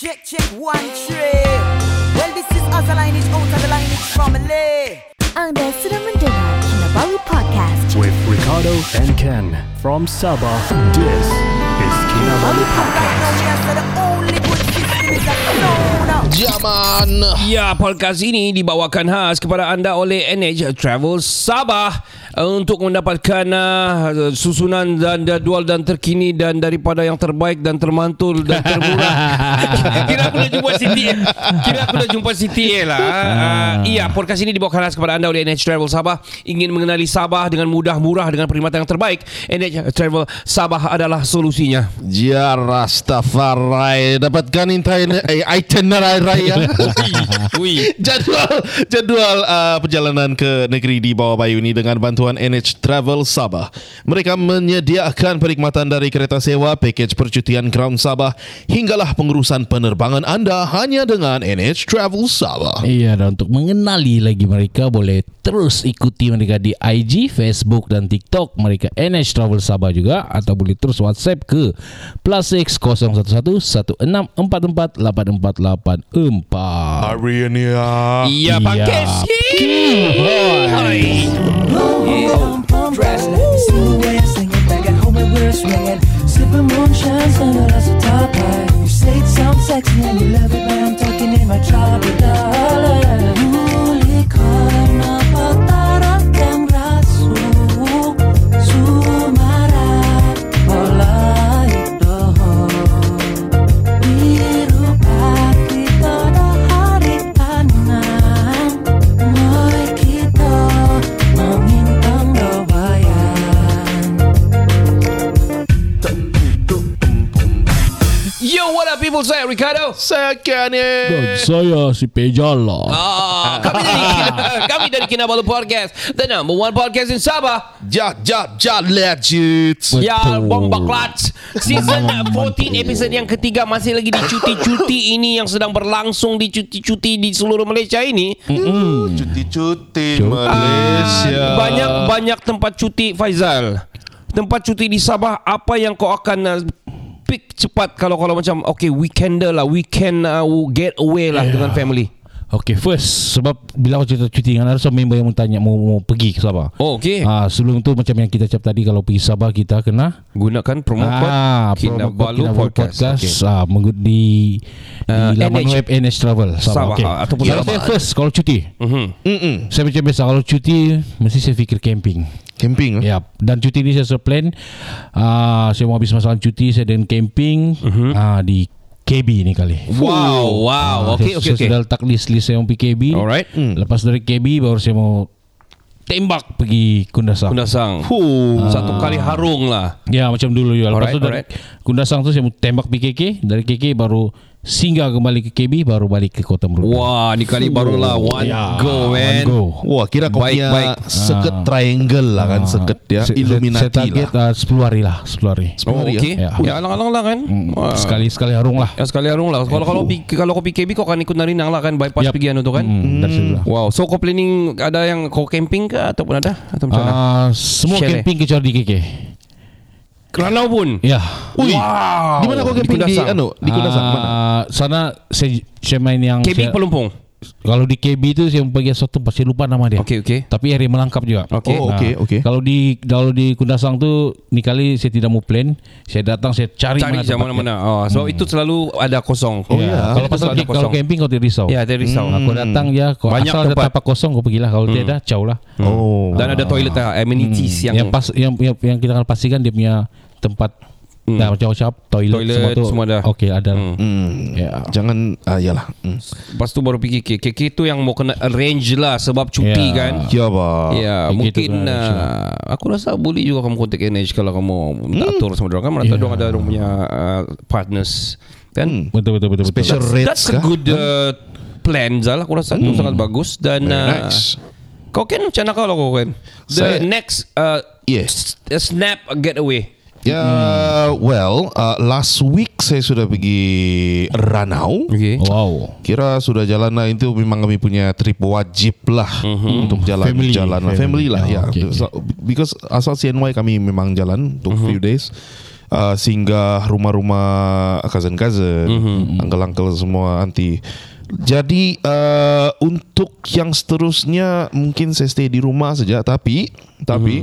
Check, check, one trip. Well, this is us, the lineage out of the lineage family. Anda sedang mendengar Kinabalu Podcast. with Ricardo and Ken from Sabah. This is Kinabalu Podcast. Is. Jaman Ya, podcast ini dibawakan khas kepada anda oleh NH Travel Sabah uh, untuk mendapatkan uh, susunan dan jadual dan terkini dan daripada yang terbaik dan termantul dan termurah. Kira aku dah jumpa Siti. Kira aku dah jumpa Siti lah. Uh, iya, podcast ini dibawakan khas kepada anda oleh NH Travel Sabah. Ingin mengenali Sabah dengan mudah, murah dengan perkhidmatan yang terbaik. NH Travel Sabah adalah solusinya. Ya Rastafari Dapatkan eh, itinerary raya Ui. Jadual Jadual uh, perjalanan ke negeri di bawah bayu ini Dengan bantuan NH Travel Sabah. Mereka menyediakan perkhidmatan dari kereta sewa Pakej percutian Crown Sabah Hinggalah pengurusan penerbangan anda Hanya dengan NH Travel Sabah. Iya dan untuk mengenali lagi mereka boleh terus ikuti mereka di IG, Facebook dan TikTok mereka NH Travel Sabah juga atau boleh terus WhatsApp ke plus 6 011 1644 8484. Hari ini ya Iya, Pankes. Hai. dress. See the way I sing it back at home and we're swinging. Sipping moonshine, standing as a top light. You say it sounds sexy and you love it, but I'm talking in my tropical. Muli ka na patarakang People? Saya Ricardo. Saya Kenny Dan saya si Pejala. Ah, kami dari kami dari Kinabalu Podcast, the number one podcast in Sabah. Ja, ja, ja, legit. Ya, Bomba Clutch Season 14 episode yang ketiga Masih lagi di cuti-cuti ini Yang sedang berlangsung di cuti-cuti Di seluruh Malaysia ini. Cuti-cuti Malaysia. Ah, Banyak-banyak tempat cuti Faizal. Tempat cuti di Sabah Apa yang kau akan uh, Pick cepat Kalau kalau macam Okay weekender lah Weekend uh, get away lah Dengan family Okay first sebab bila aku cerita cuti dengan ada member yang bertanya mau, mau pergi ke Sabah. Oh okay Ah sebelum tu macam yang kita cakap tadi kalau pergi Sabah kita kena Gunakan promo code Ah, code Kinabalu Kinabalu Podcast, Podcast, ah, menggu- di di Ah, laman NH web NH Travel Sabah. Sabah, Okay. ataupun Sabah. saya first kalau cuti, Mhm. Mm-mm. saya macam biasa kalau cuti mesti saya fikir camping. Camping eh? Ya, dan cuti ni saya sudah plan. Ah, saya mau habis masa cuti saya dengan camping Mhm. ah, di KB ni kali. Wow Wow Ah, Okay saya, okay saya okay sudah letak list-list saya mau pergi KB. Alright Lepas dari KB baru saya mau tembak pergi Kundasang. Kundasang Huh. Satu kali harung lah Ya macam dulu juga. Lepas Alright, tu dari alright. Kundasang tu saya mau tembak PKK, dari KK baru singgah kembali ke KB baru balik ke Kota Merupa. Wah ni kali barulah One Ya, go man. One go. Wah kira kau Baik, punya baik. Seket triangle lah kan Seket ya Saya- Illuminati Saya, saya target lah. uh, 10 hari lah 10 hari. Oh hari, okay. Ya? Ya alang-alang lah kan. Wah. Sekali sekali harung lah. Ya sekali harung lah. Kalau kalau pi- kalau kau PKB kau akan ikut narinang lah kan Bypass Yup. pergi anu tu kan? Hmm, lah. Wow So kau planning Ada yang kau camping ke Ataupun ada? Atau macam mana? Ah, Semua Share, camping kecuali di KK Keranau pun. Ya. Ui. Wow Di mana kau camping di, anu? Di Kundasang mana? Ah, Sana saya, saya main yang KB saya, Pelumpung Kalau di KB tu Saya pergi satu tempat Saya lupa nama dia Okay okay Tapi area melangkap juga Okay. Oh, Nah, okey, okey. Kalau di kalau di Kundasang tu ni kali saya tidak mau plan. Saya datang saya cari, Cari mana jam tempatnya. mana-mana oh, Sebab itu selalu ada kosong Oh, Ya, ya. Kalau Itu pasal ada kalau kosong. camping kau tidak risau. Ya ada risau Aku datang ya, kau Banyak asal ada tempat. kosong kau pergilah. Kalau tiada, jauh lah. Oh Dan ada toilet lah Amenities yang Yang pas yang, yang yang kita akan pastikan dia punya tempat Hmm. dah macam-macam toilet, Toilet, semua tu. semua dah. Okey, ada. Hmm. Hmm. Ya. Jangan ah, Yalah hmm. Lepas tu baru pergi KK KK tu yang mau kena arrange lah Sebab cuti Ya. kan Ya bah Ya, KK tu mungkin uh, aku rasa boleh juga kamu kontak NH kalau kamu minta atur sama dia kan. Mereka Ya. yeah. ada orang punya uh, partners kan. Betul betul betul betul. Special That's, rates that's a good uh, plan Zal. Aku rasa itu sangat bagus dan Very uh, kau kan macam mana kau lah kau kan? The Saya- next uh, Yes. snap getaway. Ya, well, uh, last week saya sudah pergi Ranau. Okay. Wow. Kira sudah jalan lah itu memang kami punya trip wajib lah untuk jalan Family. jalan lah. family, Family. lah Oh, ya. okay, okay. So, because asal CNY kami memang jalan untuk few days. uh, singgah rumah-rumah cousin-cousin, Mhm. uncle-uncle semua anti. Jadi uh, untuk yang seterusnya mungkin saya stay di rumah saja tapi tapi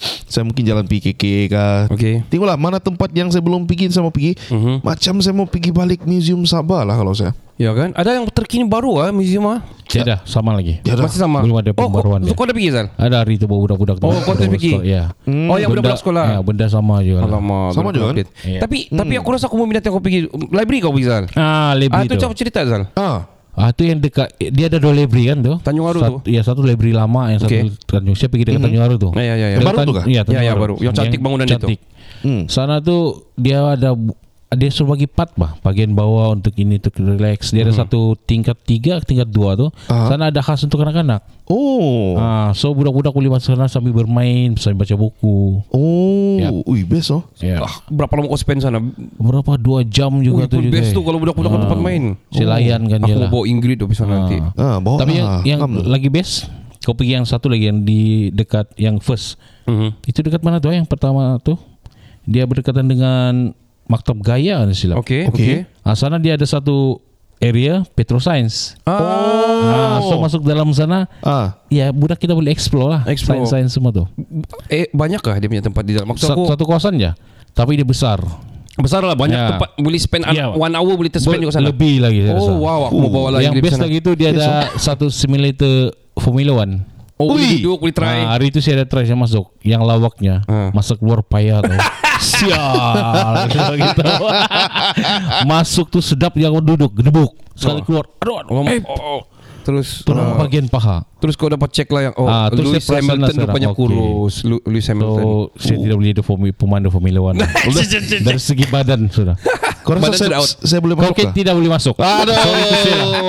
saya mungkin jalan PKK kah. Okey. Tengoklah mana tempat yang saya belum pergi saya mau pergi. Mhm. Macam saya mau pergi balik Museum Sabah lah kalau saya. Ya kan? Ada yang terkini baru ah museum ah. Tiada sama lagi. Ya dah. Masih sama. Belum ada oh, pembaruan kau, dia. kau dah pergi Zal? Ada hari tu bawa budak-budak tu. Oh, kau tu pergi? Ya. Oh, yang budak-budak sekolah. Ya, benda sama juga. lah. Alamak. Sama juga kan? Iya. Tapi tapi aku rasa aku mau minat kau pergi library kau pergi Zal. Ah, Ah library tu tu. macam cerita Zal. Ah, Ah, tu yang dekat dia ada dua library kan tu. Tanjung Aru Satu- tu. Ya, satu library lama yang Okey. satu Tanjung. Saya pergi dekat Mhm. Tanjung Aru tu. Ya, ya, ya, ya. Baru tu kah? Ya, Ya, Tanjung ya, Aru. baru. Yang cantik bangunan cantik. hmm. Sana tu dia ada dia suruh bagi part bah bagian bawah untuk ini untuk relax dia ada satu tingkat tiga tingkat dua tu Ah. sana ada khas untuk anak-anak Oh. ah so budak-budak boleh masuk sana sambil bermain sambil baca buku Oh, Ya. ui best oh. ya Ah, berapa lama kau spend sana? berapa dua jam juga Ui, tu juga best tu kalau budak-budak Ah. tempat main. saya layan kan Aku dia lah bawa Ingrid tu sana nanti. Ah, bawa tapi lah. yang, yang lagi best kau pergi yang satu lagi yang di dekat yang first Mhm. itu dekat mana tu eh? yang pertama tu dia berdekatan dengan Maktab Gaya kan silap Okey, Okey. okey. Ah, sana dia ada satu area petroscience. Ah, Ah, so masuk dalam sana, Ah, ya budak kita boleh explore lah. Explore. Sains-sains semua tu. eh banyakkah dia punya tempat di dalam? Maksud Satu, aku satu kawasan je. Tapi dia besar. besar lah banyak Ya. tempat boleh spend Ya. one hour boleh terspend Ber- juga sana. Lebih lagi. Oh wow, aku mau bawa lagi Yang best lagi tu dia ada satu simulator Formula One. Oh, boleh Ui. duduk, boleh try. Ah, hari tu saya ada try saya masuk. Yang lawaknya Ah. masa keluar payah tu. Sial gitu. Masuk tu sedap yang duduk gedebuk. Sekali Oh. keluar. Aduh, aduh. Oh, Eh, oh. Terus turun uh, bagian paha. terus kau dapat cek lah yang oh Ah, terus Lewis Hamilton lah sekarang. rupanya Okey. kurus. Lewis Hamilton. So saya tidak boleh formi, pemandu Formula One Dari segi badan sudah kau rasa saya, out. saya boleh Kau masuk okay, kah? tidak boleh masuk Aduh,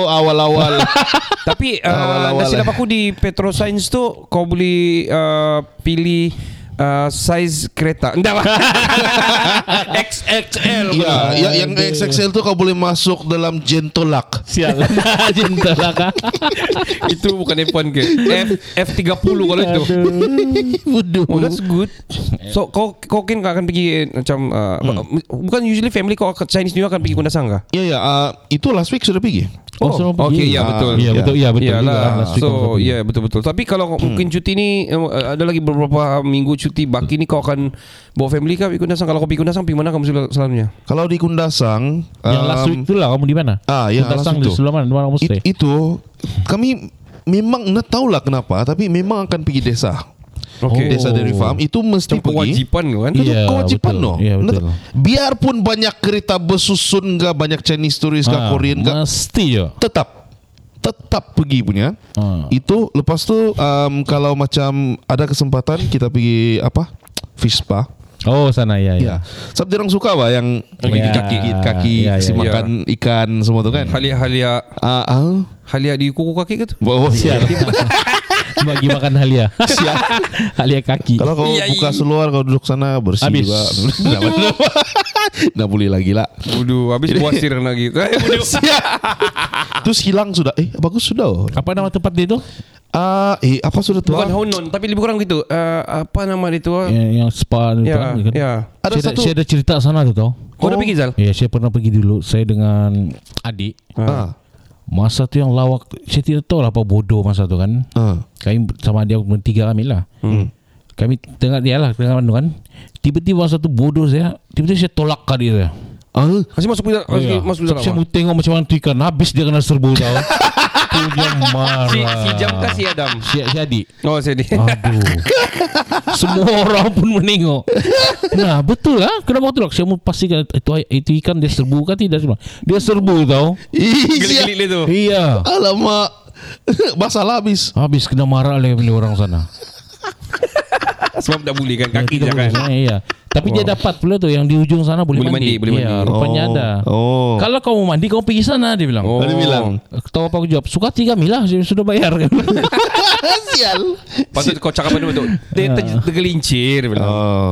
awal-awal. Tapi uh, Awal-awal nasi lah. lemak aku di Petroscience tu kau boleh uh, pilih uh, size kereta. Enggak lah. XXL. Ya, ya, yang XXL tu kau boleh masuk dalam Gentolak. Sial kah itu bukan F1 ke? F F30 kalau itu. Bodoh. Oh, that's good. So kau kau kan akan pergi eh, macam uh, bukan usually family kau Chinese New Year akan pergi Kundasang kah? Ya, ya. ah, itu last week sudah pergi. Oh, pergi. okay, ya Ah, betul. Ya betul Ya betul. Last week kau So ya yeah, betul-betul. Tapi kalau hmm. mungkin cuti ni uh, ada lagi beberapa minggu cuti baki ni kau akan bawa family pergi Kundasang? Kalau kau pergi Kundasang pergi mana kamu sel- selalunya? Kalau di Kundasang, Yang last um, week tu lah Kamu di mana Ah, ya, Kundasang last week di tu. sebelah mana Di mana kamu stay it, itu kami memang nak tahulah kenapa, tapi memang akan pergi desa. Okey. Desa Dairy Farm itu mesti Macam pergi. kewajipan tu kan? Itu Iya, kewajipan betul. no. Iya, betul. Net- Biarpun banyak kereta bersusun ke banyak Chinese tourist ke Ah, Korean ke Mesti je tetap tetap pergi punya. Ah. Itu lepas tu um, kalau macam ada kesempatan kita pergi apa? Fish spa. Oh sana ya Ya. ya Sebab dia orang suka bah yang Ya. kaki kaki Ya, ya, si ya. makan ikan semua tu kan. Halia-halia Ah, ah. Halia di kuku kaki ke tu? Oh, sial. Bagi makan halia Halia kaki Kalau kau buka seluar kau duduk sana bersih Habis. juga. Nggak boleh lagi lah. Bodoh, habis buasir lagi. Eh, bodoh. Terus hilang sudah. Eh, bagus sudah. oh. Apa nama tempat dia tu Ah, eh apa sudah tu? Bukan? Honon, tapi lebih kurang gitu. Uh, apa nama dia tu? Yang, yang spa tu Ya, kan? ya. Ada saya, satu. saya ada cerita sana tu tau Kau dah pergi Zal? Ya saya pernah pergi dulu Saya dengan adik Ah, Masa tu yang lawak Saya tidak tahu lah apa bodoh masa tu kan ah. Kami sama dia bertiga kami lah Hmm. Kami tengah dia lah Tengah mana kan Tiba-tiba masa tu bodoh saya Tiba-tiba saya tolak dia Ah, Masih masuk ke dalam, masuk, Ya. masuk ke Sebab dalam. Saya ah? mau tengok macam mana tu ikan Habis dia kena serbu tau Tu dia marah Si, si Jam kah si Adam? Si, si adik Oh, saya di. Aduh Semua orang pun menengok Nah betul lah. Kenapa tu lah. Saya mau pastikan itu, itu ikan dia serbu kan tidak semua. Dia serbu tau. Gelik-gelik dia tu. Iya. Alamak. Basah lah habis. Habis kena marah oleh oleh orang sana Sebab tak boleh kan kaki boleh kan. sana, Iya Tapi dia dapat pula tu Yang di ujung sana boleh, Boleh mandi, boleh Iya, mandi. Rupanya Oh. ada Oh. Kalau kau mau mandi Kau pergi sana Dia bilang Oh. Dia bilang. Tahu apa aku jawab Suka tiga mil lah sudah bayar kan Sial. Patut kau cakap apa tu? Dia ter- tergelincir bilang. Oh.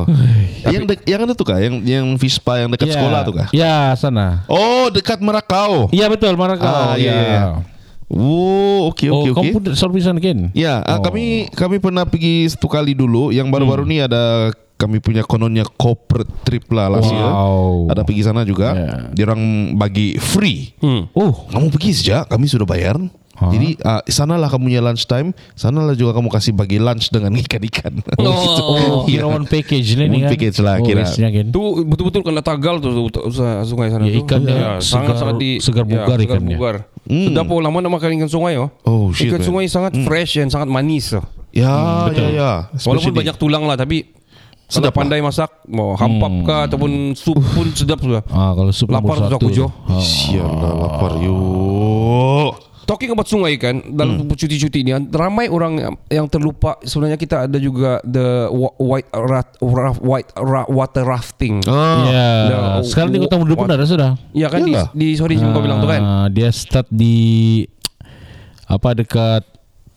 yang de- yang ada tu kah? Yang yang fish spa yang dekat Ya. sekolah tu kah? Ya sana Oh, dekat Merakau. Iya betul Mana kau Ah, iya, iya, iya. Oh, okey Oh okey kau okey. pun selalu pergi sana kan Ya, ah, Oh. kami kami pernah pergi satu kali dulu. Yang baru-baru ni ada kami punya kononnya corporate trip lah last year. Wow. Ada pergi sana juga. Yeah. Dia orang bagi free. Hmm. Oh, Kamu pergi saja, kami sudah bayar. Jadi uh, sanalah kamu punya lunch time, sanalah juga kamu kasih bagi lunch dengan ikan-ikan. oh, kira one package ni One kan. package lah, oh, kira. kan. Tu betul-betul kena tagal tu tu- tu- usaha sungai sana Ya, tu. ikan dia segar- segar bugar segar ikannya. bugar. Sedap oh lama nak makan ikan sungai oh. Oh, shit, Ikan man. sungai sangat fresh dan sangat manis oh. ya, ya, ya. Walaupun Especially- banyak tulang lah tapi Sedap sedap pandai masak, mau hampap kah ataupun sup pun sedap sudah. Ah, kalau sup Lapar sudah satu aku, Jo. tu. Ah. Sialah lapar yuk. Talking about sungai kan dalam hmm. cuti-cuti ni ramai orang yang- terlupa sebenarnya kita ada juga the white rat, raft, white ra, water rafting. Ah, Ya, Dah, sekarang di w- Kota Muda pun ada sudah. Ya kan di, Yalah. di sorry kau bilang tu kan. Ah, Dia start di apa dekat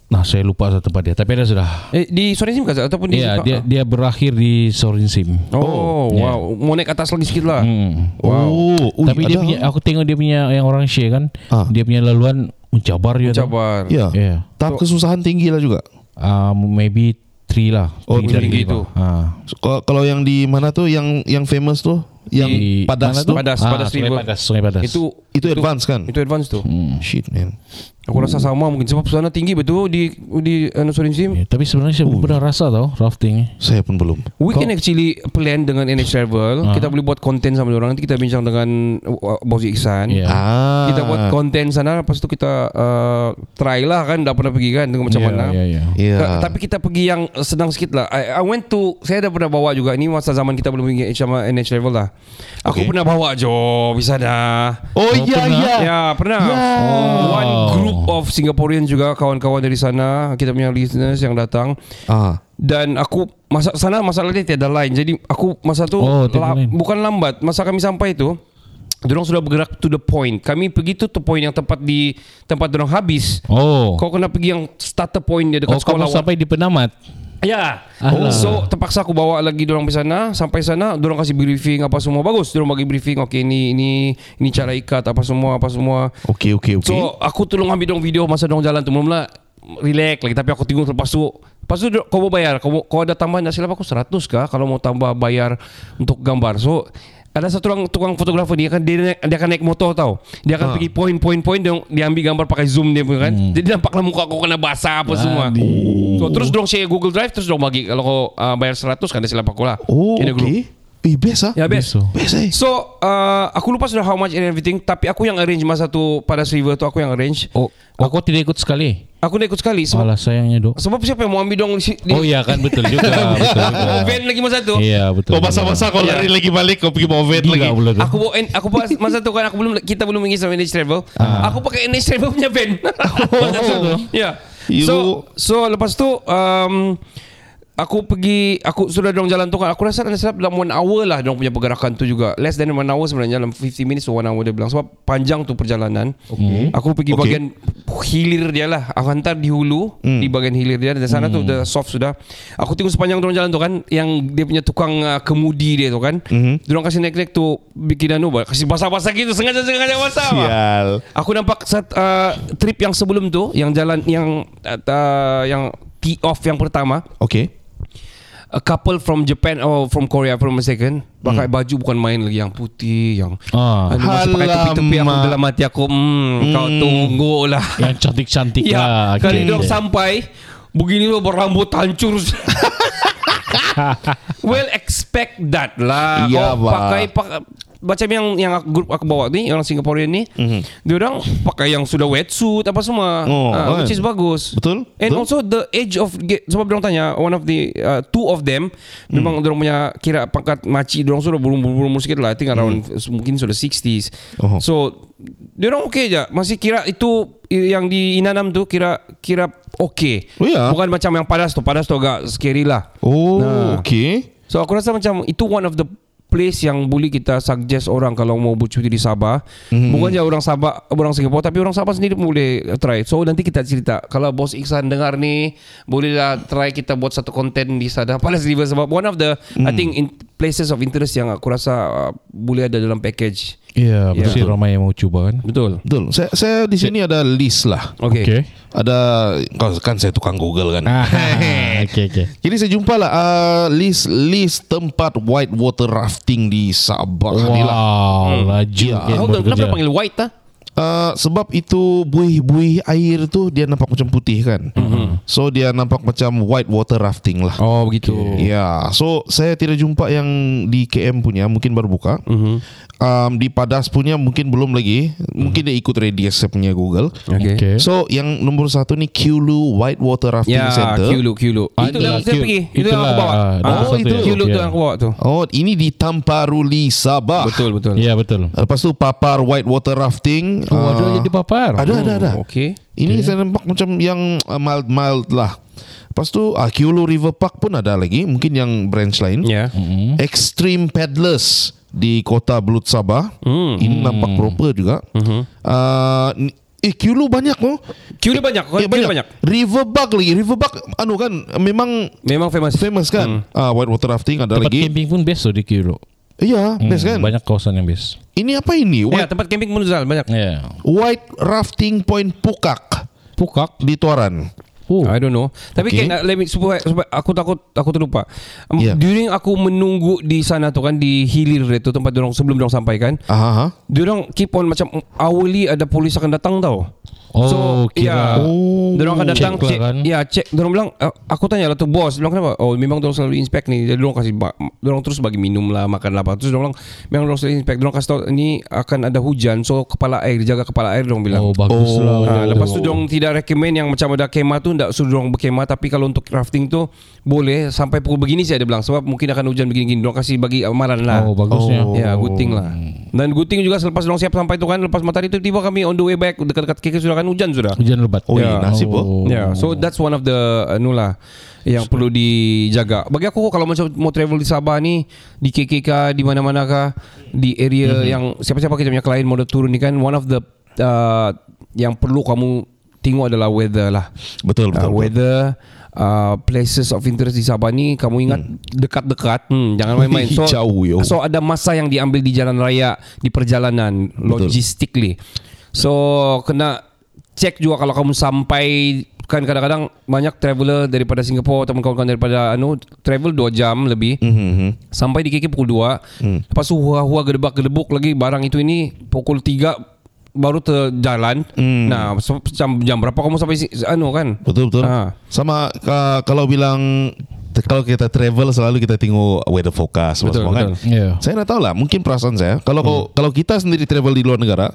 Nah, saya lupa satu tempat dia, tapi ada sudah. Eh, di Sorin Sim kah ataupun di Ya, dia dia berakhir di Sorinsim. Oh, wow. Mau naik atas lagi sikit lah. Hmm. Wow. Oh, ui, Tapi dia ada. punya aku tengok dia punya yang orang share kan, Ah. dia punya laluan mencabar dia. tu. Cabar. Ya. Ya. Tahap kesusahan tinggi lah juga. Ah, maybe 3 lah. Oh, Three tinggi lima. tu. Ah. So, kalau- yang di mana tuh yang yang famous tuh yang Di padas tuh Padas, Ah, Padas Sungai. Padas, Sungai Padas. Itu itu advance kan? itu advance tu. Hmm. Shit man. Aku rasa sama mungkin sebab sana tinggi betul di di uh, Sorin Sim. Ya, tapi sebenarnya saya pernah rasa tau rafting. Saya pun belum. We can actually plan dengan NH Travel. Ah. Kita boleh buat konten sama orang. Nanti kita bincang dengan uh, Bos Iksan. Ya. Ah. Kita buat konten sana lepas tu kita uh, try lah kan dah pernah pergi kan tengok macam Ya, mana. Ya, ya. Ya. Ta- Tapi kita pergi yang senang sikit lah I, I went to Saya dah pernah bawa juga Ini masa zaman kita belum pergi sama NH level lah Aku Okay. pernah bawa Jo Bisa dah Oh, iya pernah? iya. Ya pernah Oh. One group of Singaporean juga Kawan-kawan dari sana Kita punya listeners yang datang Ah. dan aku masa sana masalahnya tiada line. Jadi aku masa tu Oh, line. bukan lambat. Masa kami sampai tu Diorang sudah bergerak to the point. Kami pergi tu to point yang tempat di tempat diorang habis. Oh. Kau kena pergi yang starter point dia dekat Oh, sekolah. sampai di penamat. Ya. Alah. So terpaksa aku bawa lagi dorang pergi sana, sampai sana dorang kasih briefing apa semua bagus. Dorang bagi briefing okey ini ini ini cara ikat apa semua apa semua. Okey okey okey. So aku tolong ambil dorang video masa dorang jalan tu mula relax lagi tapi aku tengok lepas tu lepas tu kau mau bayar kau, kau ada tambahan tak silap aku 100 kah kalau mau tambah bayar untuk gambar so ada satu orang tukang fotografer ni akan dia, naik- dia akan naik motor tau. Dia akan Ha. pergi point point point dia, dia ambil gambar pakai zoom dia pun kan. Jadi nampaklah muka aku kena basah apa semua. So, terus dorang share Google Drive terus dorang bagi kalau kau uh, bayar 100 kan dia silap aku lah. Oh okey. Eh best ah. Ya best. So. Best eh. So uh, aku lupa sudah how much and everything tapi aku yang arrange masa tu pada river tu aku yang arrange. Oh, oh kau tidak ikut sekali? Aku nak ikut sekali sebab Alah sayangnya dok. sebab siapa yang mau ambil dong di, di Oh iya kan betul juga. betul juga. van lagi masa tu. Iya betul. Kau masa-masa kau Ya. lari lagi balik kau pergi bawa van Gila lagi. pula tu. Aku bawa aku pas masa tu kan aku belum kita belum pergi sama NH Travel. Aku pakai NH Travel punya van. masa tu. Ya. You- So so lepas tu um, Aku pergi Aku sudah dong jalan tu kan Aku rasa ada sebab dalam one hour lah Diorang punya pergerakan tu juga Less than one hour sebenarnya Dalam 50 minutes to one hour dia bilang Sebab panjang tu perjalanan okay. Aku pergi Okay. bagian Hilir dia lah Aku hantar di hulu Hmm. Di bagian hilir dia Dan sana tu dah soft sudah Aku tengok sepanjang diorang jalan tu kan Yang dia punya tukang uh, kemudi dia tu kan Mhm. Diorang kasih naik-naik tu Bikin anu Kasih basah-basah gitu Sengaja-sengaja basah. Sial. Aku nampak sat, uh, trip yang sebelum tu yang jalan yang uh, yang tee off yang pertama Okey. A couple from Japan or from Korea from a second pakai baju bukan main lagi yang putih yang Ah. anu masih pakai tepi-tepi aku dalam hati aku hmm, kau tunggu lah Yang cantik-cantik ya lah. kali Okay. dia sampai begini lo berambut hancur. Well expect that lah. Ya, kau pakai pakai macam yang yang aku, grup aku bawa ni orang Singaporean ni mm-hmm. dia orang pakai yang sudah wetsuit apa semua Oh, Ah, which is bagus Betul? and Betul? also the age of sebab dia tanya one of the uh, two of them Hmm. memang dia punya kira pangkat makcik dia sudah burung-burung sikit lah I think around Hmm. mungkin sudah 60s Oh. so dia orang okey je masih kira itu yang di Inanam tu kira kira okey Oh, ya? bukan macam yang padas tu padas tu agak scary lah Oh, Nah. okey. So aku rasa macam itu one of the place yang boleh kita suggest orang kalau mau bercuti di Sabah. Mm-hmm. Bukan je orang Sabah, orang Singapura tapi orang Sabah sendiri pun boleh try. So nanti kita cerita. Kalau bos Iksan dengar ni, bolehlah try kita buat satu konten di sana Palace River sebab one of the mm. I think in places of interest yang aku rasa uh, boleh ada dalam package. Ya, Ya. mesti ramai yang mau cuba kan. Betul. Betul. Saya saya di sini ada list lah. Okey. Okey. Ada kau kan saya tukang Google kan. Ah, okey okey. Jadi saya jumpa lah uh, list list tempat white water rafting di Sabah lah. Wow, laju Ya. Kenapa panggil white ah? Uh, sebab itu buih-buih air tu dia nampak macam putih kan. Mm-hmm. So dia nampak macam white water rafting lah. Oh begitu. Ya, so saya tidak jumpa yang di KM punya mungkin baru buka. Mhm. Um, di Padas punya mungkin belum lagi. Mungkin dia ikut radius saya punya Google. Okey. Okey. So yang nombor satu ni Kulu White Water Rafting Ya, Center. Kilo Kilo. Itu Ada, yang saya Q- pergi. Itu yang aku bawa. ah, Ah, satu itu ya. Kilo tu Ya. yang aku bawa tu. Oh, ini di Tamparuli Sabah. Betul betul. Ya betul. Lepas tu Papar White Water Rafting. Oh, Ah, ada jadi papar. Ada ada ada. Okey. Ini saya nampak macam yang uh, mild mild lah. Lepas tu uh, Kulu River Park pun ada lagi, mungkin yang branch lain. Ya. Extreme Paddlers di kota Belut Sabah. Hmm. Ini nampak proper juga. Uh, ni- eh Kulu banyak oh. Kilo banyak. Eh, Kilo banyak. Riverbug lagi. Riverbug anu kan memang Memang famous. famous kan. Ah white water rafting ada Tempat lagi. camping pun best tu di Kiro. Iya, best kan. Banyak kawasan yang best. Ini apa ini? Ya, White, tempat camping pun Zal banyak. Ya. white Rafting Point Pukak Pukak. di Tuaran. Oh. I don't know. Tapi Okay. okay. kan let me supaya, supaya aku takut aku terlupa. Um, Yeah. During aku menunggu di sana tu kan di hilir itu tempat dorong sebelum dorong sampai kan. Aha. aha. Diorang keep on macam hourly ada polis akan datang tau. Oh, kira- Oh, Diorang akan datang Check check. kan? Ya, check. Diorang bilang, uh, aku tanya lah tu bos. Diorang kenapa? Oh, memang diorang selalu inspect ni. Jadi diorang kasih, ba- diorang terus bagi minum lah, makan lah apa. Terus diorang bilang, memang diorang selalu inspect. Diorang kasih tahu, ni akan ada hujan. So, kepala air, jaga kepala air diorang bilang. Oh, bagus lah. Ha, lepas tu diorang tidak recommend yang macam ada kemah tu tak suruh diorang berkemah tapi kalau untuk rafting tu boleh sampai pukul begini saya ada bilang sebab mungkin akan hujan begini-gini diorang kasih bagi amaran lah. Oh, bagusnya. Oh. Ya, good thing lah. Dan good thing juga selepas diorang siap sampai tu kan lepas matahari tu tiba kami on the way back dekat-dekat KK sudah kan hujan sudah. Hujan lebat. Oh, Ya. yeah. nasib oh. Ya, yeah, so that's one of the anu lah yang perlu dijaga. Bagi aku kalau macam mau travel di Sabah ni, di KK kah, di mana-mana kah, di area mm-hmm. yang siapa-siapa kita punya klien mau turun ni kan, one of the uh, yang perlu kamu tengok adalah weather lah. Betul Uh, betul. betul. weather uh, places of interest di Sabah ni kamu ingat dekat-dekat hmm, jangan main-main so Jauh, yo. so ada masa yang diambil di jalan raya di perjalanan logistically so kena cek juga kalau kamu sampai kan kadang-kadang banyak traveler daripada Singapura ataupun kawan-kawan daripada anu travel 2 jam lebih Mhm. sampai di KK pukul 2 Hmm. lepas tu hua-hua gedebak-gedebuk lagi barang itu ini pukul 3 baru terjalan Hmm. nah jam, jam berapa kamu sampai si- anu kan Betul betul. Ah. Sama uh, kalau bilang kalau kita travel selalu kita tengok weather forecast Betul, semua kan. betul. Ya. Saya nak tahu lah mungkin perasaan saya kalau Hmm. kalau kita sendiri travel di luar negara,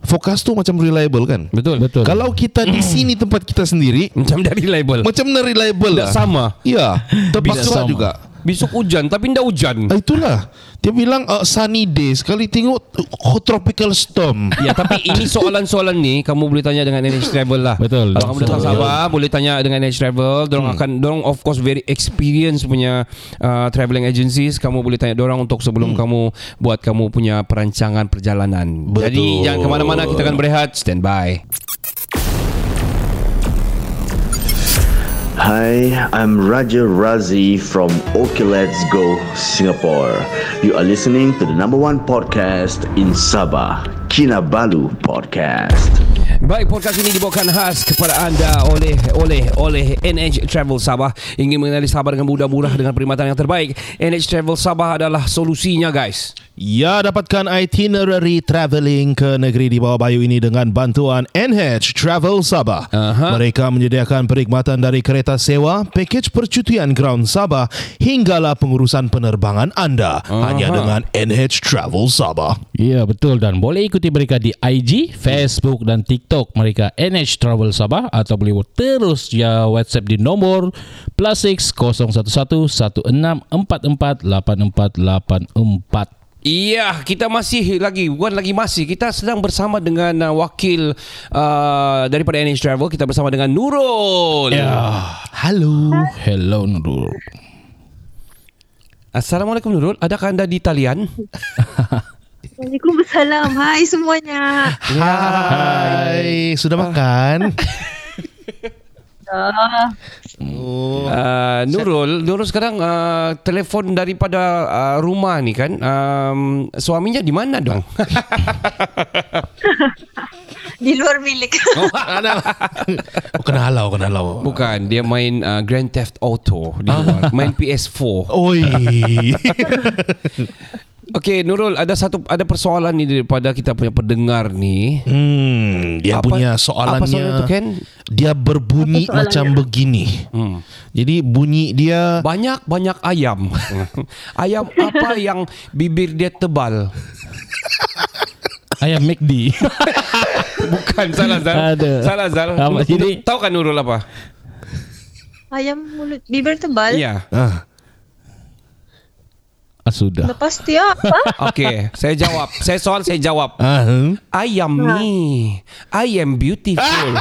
forecast tu macam reliable kan. betul Betul. Kalau kita di sini tempat kita sendiri macam dari label macam not reliable tidak lah. sama Iya, terpaksa sama. juga. Besok hujan tapi tidak hujan Ah, itulah. Dia bilang uh, sunny days. Kali tengok uh, tropical storm. Ya tapi ini soalan-soalan ni kamu boleh tanya dengan NH Travel lah. Betul. Kalau kamu datang. Sabah boleh tanya dengan NH Travel. Dorang akan dorang of course very experienced punya uh, travelling agencies. Kamu boleh tanya dorang untuk sebelum kamu buat kamu punya perancangan perjalanan. Betul. Jadi jangan ke mana-mana kita akan berehat. Stand by. Hi, I'm Raja Razi from OK Let's Go Singapore. You are listening to the number one podcast in Sabah, Kinabalu Podcast. Baik, podcast ini dibawakan khas kepada anda oleh oleh oleh NH Travel Sabah. Ingin mengenali Sabah dengan mudah murah dengan perkhidmatan yang terbaik. NH Travel Sabah adalah solusinya, guys. Ya, dapatkan itinerary travelling ke negeri di bawah bayu ini dengan bantuan NH Travel Sabah. Aha. Mereka menyediakan perkhidmatan dari kereta sewa, pakej percutian ground Sabah hinggalah pengurusan penerbangan anda hanya dengan NH Travel Sabah. Ya betul dan boleh ikuti mereka di IG, Facebook dan TikTok mereka NH Travel Sabah atau boleh terus ya WhatsApp di nombor plus 6 011 1644 8484. Iya, kita masih lagi bukan lagi masih kita sedang bersama dengan uh, wakil uh, daripada NH Travel kita bersama dengan Nurul. Ya. Halo. Hello Nurul. Assalamualaikum Nurul, adakah anda di talian? Waalaikumsalam. Hai semuanya. Hai, sudah makan? Ah, Uh, Nurul, Nurul sekarang uh, telefon daripada uh, rumah ni kan. Um, suaminya di mana dong? di luar bilik. Ada. oh, kena halau, kena halau. Bukan, dia main uh, Grand Theft Auto di luar. Main PS4. Oi. Okey, Nurul, ada satu ada persoalan ni daripada kita punya pendengar ni. Hmm, dia Apa- punya apa soalannya soalan tu, Ken? Dia berbunyi Apa macam begini. Hmm. Jadi bunyi dia Banyak-banyak ayam. ayam apa yang bibir dia tebal? Ayam McD. Bukan salah Zal. Ada. Salah Zal. Apa, Tahu kan Nurul apa? Ayam mulut bibir tebal. Ya. ah, sudah. Lepas tu ya apa? Okey, saya jawab. Saya soal saya jawab. ah, hmm. I am me. I am beautiful.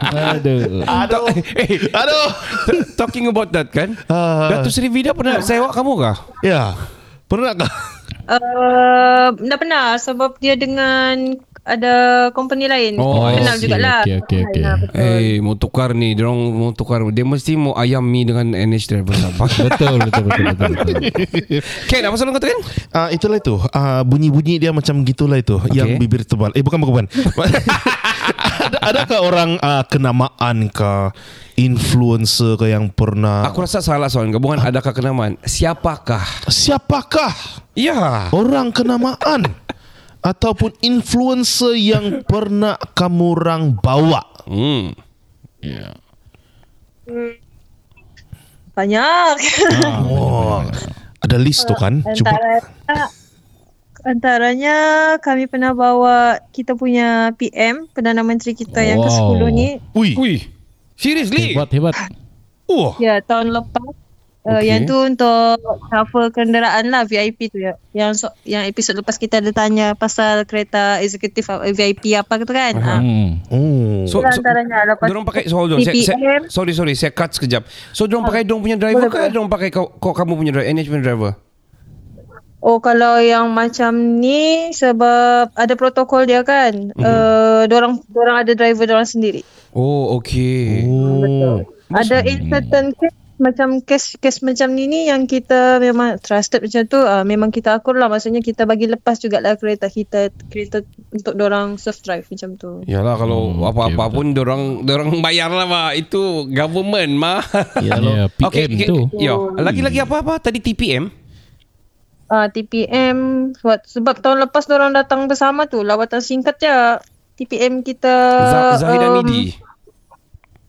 Aduh. Aduh. eh, Aduh. talking about that kan? Ah. Datuk Seri Vida pernah sewa kamu kah? Ya. Pernah kah? Uh, dah pernah sebab dia dengan ada company lain. Oh, Kenal see. jugalah. Okey, okey, okey. Ah, betul. Eh, mau tukar ni. Dia orang mau tukar. Dia mesti mau ayam mi dengan NH driver Sabah. Betul, betul, betul, betul, betul. Ken, apa soalan kau tu Ken? Ah itulah itu. Ah bunyi-bunyi dia macam gitulah itu. Yang bibir tebal. Eh bukan bukan. bukan. Ada, adakah orang ah, kenamaan ke influencer ke yang pernah Aku rasa salah soalan kau. Bukan adakah kenamaan. Siapakah? siapakah Ya. orang kenamaan ataupun influencer yang pernah kamu orang bawa? Hmm. Banyak. Oh, ada list tu kan? Cuba. Antaranya kami pernah bawa kita punya PM Perdana Menteri kita yang Wow. ke-10 ni Ui. Ui. Seriously? Hebat, hebat. Wah. ya tahun lepas. Uh, Okay. Yang tu untuk cover kenderaan lah VIP tu ya. Yang so, yang episod lepas kita ada tanya pasal kereta eksekutif uh, VIP apa tu kan. Uh, Hmm. Oh. So, so antaranya lepas Diorang pakai so, hold on. Saya, saya, sorry sorry saya cut sekejap. So diorang pakai diorang punya driver Boleh, ke diorang pakai kau, kau kamu punya driver NH punya driver? Oh kalau yang macam ni sebab ada protokol dia kan. Mhm. Uh, dorang dorang ada driver dorang sendiri. Oh okey. Oh. Ada in certain case macam case case macam ni ni yang kita memang trusted macam tu uh, memang kita akur lah maksudnya kita bagi lepas jugalah kereta kita kereta untuk dorang self drive macam tu. Yalah kalau Hmm, apa-apa okey, pun diorang diorang bayar lah mah. Itu government mah. Ya, PM Okey, okey. tu. Yo, lagi-lagi apa-apa tadi TPM? Uh, TPM sebab, sebab tahun lepas dorang datang bersama tu lawatan singkat je. TPM kita Z- Zahidan um, Midi.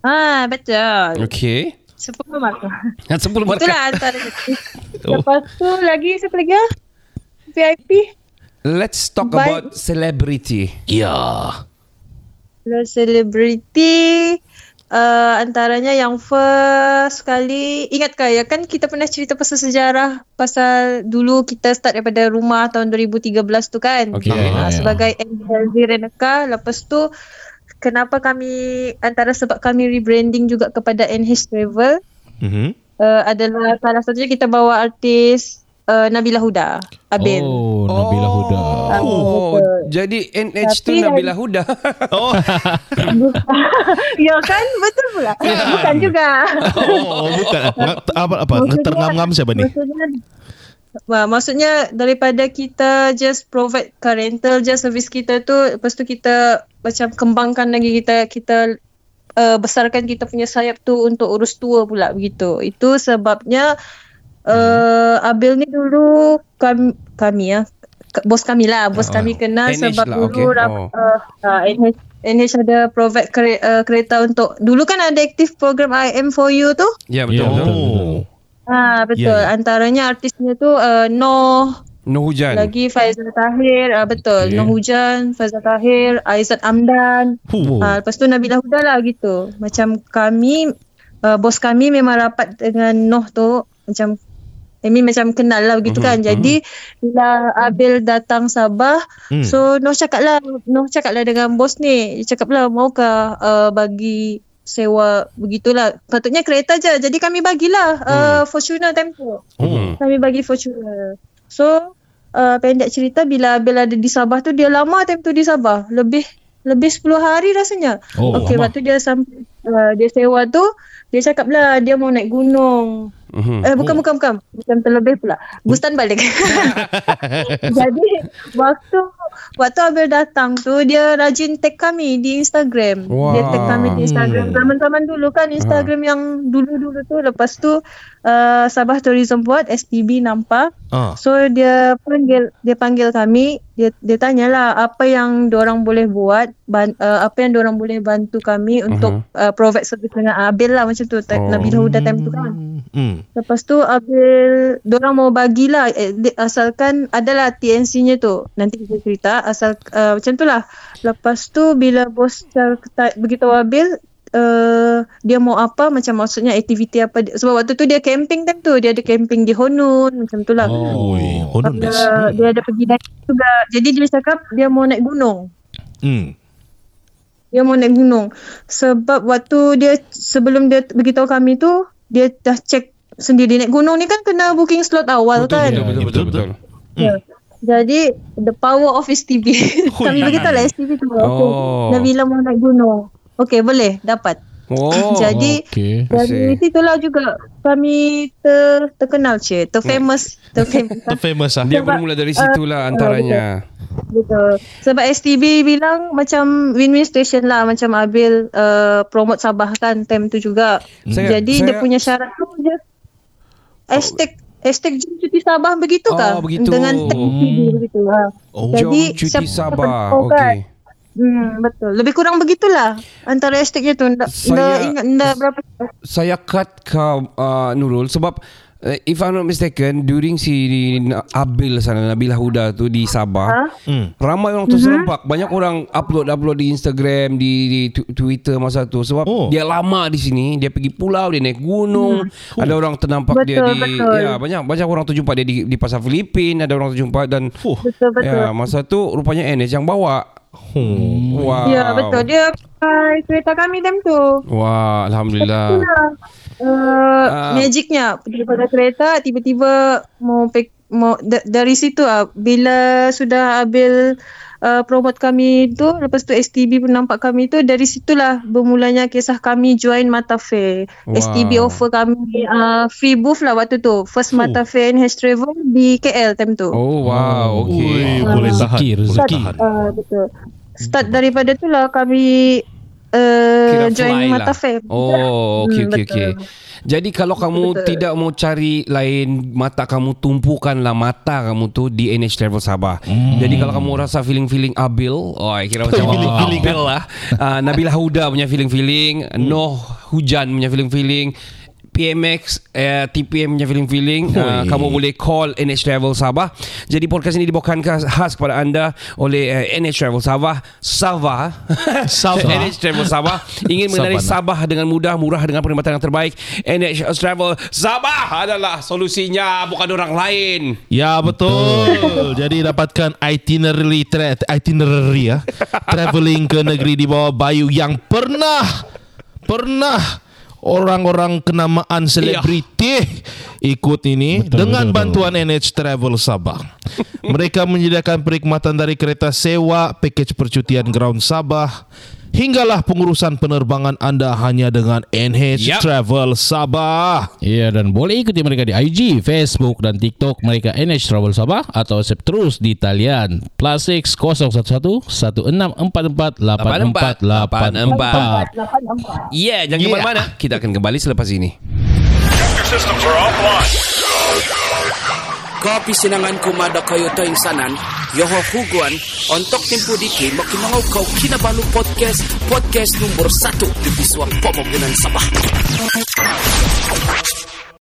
Ah betul. Okey. 10 markah. Yang 10 markah. Itulah antara Lepas tu lagi siapa lagi ah? VIP Let's talk Baik. about celebrity. Ya. Kalau selebriti uh, antaranya yang first kali ingat kah ya kan kita pernah cerita pasal sejarah pasal dulu kita start daripada rumah tahun 2013 tu kan Okey. uh, Ya, ya. sebagai NLZ Reneka lepas tu kenapa kami antara sebab kami rebranding juga kepada NH Travel Mhm. uh, adalah salah satunya kita bawa artis uh, Nabila Huda Abil Oh, Nabila Huda. Oh, betul. jadi NH tu Nabila Huda. Oh. ya kan betul pula bukan juga oh, bukan. Nga- Apa apa? Maksudnya- Terngam-ngam siapa ni? Maksudnya Wah, maksudnya daripada kita just provide car rental je servis kita tu lepas tu kita macam kembangkan lagi kita kita uh, besarkan kita punya sayap tu untuk urus tour pula begitu. Itu sebabnya uh, Abil ni dulu kami kami ya bos kami lah, bos Ah, kami kenal NH sebab lah, dulu okay. rap- Oh. uh, uh, NH, NH ada provide kere, uh, kereta untuk dulu kan ada aktif program IM4U tu. ya Ya, betul. betul, betul. betul. Ah betul. Ya, ya. Antaranya artisnya tu uh, Noh, No hujan. lagi Faizal Tahir, ah betul. Okey. Noh Hujan, Faizal Tahir, Aizat Amdan. Oh. Ah lepas tu Nabila Huda lah gitu. Macam kami uh, bos kami memang rapat dengan Noh tu macam I mean macam kenal lah begitu Mhm, kan. Jadi bila Abil datang Sabah, Hmm. so Noh cakap lah, Noh cakap lah dengan bos ni. Dia cakap lah maukah uh, bagi sewa begitulah. Patutnya kereta je. Jadi kami bagilah uh, Fortuner time tu. Hmm. Kami bagi Fortuner. So uh, pendek cerita bila Abil ada di Sabah tu dia lama time tu di Sabah. Lebih lebih 10 hari rasanya. Oh, Okey, lama. waktu dia sampai uh, dia sewa tu dia cakap lah dia mau naik gunung. Mhm. Eh bukan bukan bukan. Bukan terlebih pula. Bustan balik. Jadi waktu waktu Abel datang tu dia rajin tag kami di Instagram. Wah. Dia tag kami di Instagram. Zaman-zaman dulu kan Instagram yang dulu-dulu tu lepas tu uh, Sabah Tourism Board STB nampak. Ah. So dia panggil dia panggil kami dia dia tanyalah apa yang orang boleh buat ban, uh, apa yang orang boleh bantu kami untuk uh, provide service dengan Abil lah macam tu Oh. Nabi Huda time tu kan. Hmm. Lepas tu Abil Diorang mau bagilah eh, Asalkan Adalah TNC-nya tu Nanti kita cerita Asal uh, Macam tu lah Lepas tu Bila bos Beritahu Abil uh, Dia mau apa Macam maksudnya Aktiviti apa dia- Sebab waktu tu dia camping time tu Dia ada camping di Honun Macam tu lah Oh, Honun best. uh, Dia ada pergi naik juga Jadi dia cakap Dia mau naik gunung Hmm. Dia mau naik gunung sebab waktu dia sebelum dia beritahu kami tu dia dah check sendiri naik gunung ni kan kena booking slot awal kan Betul betul betul. betul. Ya. Jadi the power of STB kami beritahu lah STB tu okay. Oh. Nabila mau naik gunung okay boleh dapat Oh. jadi Okey. dari Asyik. situlah juga kami ter, terkenal cik terfamous terfamous The famous ah. Dia bermula dari situlah antaranya. Betul. Sebab STB bilang macam win-win station lah. Macam Abil uh, promote Sabah kan time tu juga. Saya- Jadi dia saya- punya syarat tu dia hashtag hashtag jom cuti Sabah begitu Oh, kah? begitu. Dengan tag STB begitu. Ha. Oh. Jom Jadi, cuti siapa- Sabah. kan? Okey. Hmm, betul. Lebih kurang begitulah antara hashtagnya tu. Ndak Saya- ndak ingat ndak berapa. Saya cut kau uh, Nurul sebab uh, if I'm not mistaken during si Abil sana Nabila Huda tu di Sabah Hmm. ramai orang terserempak banyak orang upload upload di Instagram di, di tu- Twitter masa tu sebab Oh. dia lama di sini dia pergi pulau dia naik gunung ada orang ternampak dia Betul, di betul. ya banyak banyak orang terjumpa dia di, di pasar Filipin ada orang terjumpa dan Fuh. Betul betul. ya masa tu rupanya NS yang bawa Hmm. wow Ya betul. Dia pakai kereta kami time tu. wah alhamdulillah Itulah uh, Ah. magicnya daripada kereta tiba-tiba mau pek, mau da- dari situ ah bila sudah Abil uh, promote kami tu lepas tu STB pun nampak kami tu dari situlah bermulanya kisah kami join Mata Fair. Wow. STB offer kami uh, free booth lah waktu tu. First Mata Fair NH Travel di KL time tu. oh wow Ui, okey boleh tahan. Rezeki, Boleh rezeki. tahan. Uh, betul. Start daripada tu lah kami uh, Kira join fly Mata lah. Fair. Oh, okey Hmm, okey betul. okey. Jadi kalau kamu Betul. tidak mau cari lain mata kamu tumpukanlah mata kamu tu di NH Travel Sabah. Jadi kalau kamu rasa feeling-feeling Abil, oh kira macam Feeling-feeling. Abil lah. Uh, Nabila Huda punya feeling-feeling, Noh Hujan punya feeling-feeling. PMX uh, TPM punya feeling-feeling uh, kamu boleh call NH Travel Sabah jadi podcast ini dibawakan khas kepada anda oleh uh, NH Travel Sabah Sabah Sabah. NH Travel Sabah ingin mengenali Sabah. Sabah dengan mudah, murah dengan perkhidmatan yang terbaik. NH Travel Sabah adalah solusinya, bukan orang lain. Ya betul. Jadi dapatkan itinerary tra- itinerary ya. traveling ke negeri di bawah bayu yang pernah pernah orang-orang kenamaan selebriti ikut ini Betul, dengan betul, bantuan NH Travel Sabah. Mereka menyediakan perkhidmatan dari kereta sewa, pakej percutian ground Sabah, hinggalah pengurusan penerbangan anda hanya dengan NH Yap. Travel Sabah. Ya dan boleh ikuti mereka di IG, Facebook dan TikTok mereka NH Travel Sabah atau WhatsApp terus di talian plus 6 011 1644 8484. Yeah, jangan Yeah. yeah. mana-mana. Kita akan kembali selepas ini. Kopi sinangan kumada kayo to insanan, yoho huguan, ontok timpu diki, makimangaw kau kinabalu podcast, podcast nomor satu di Biswang Pomogenan Sabah.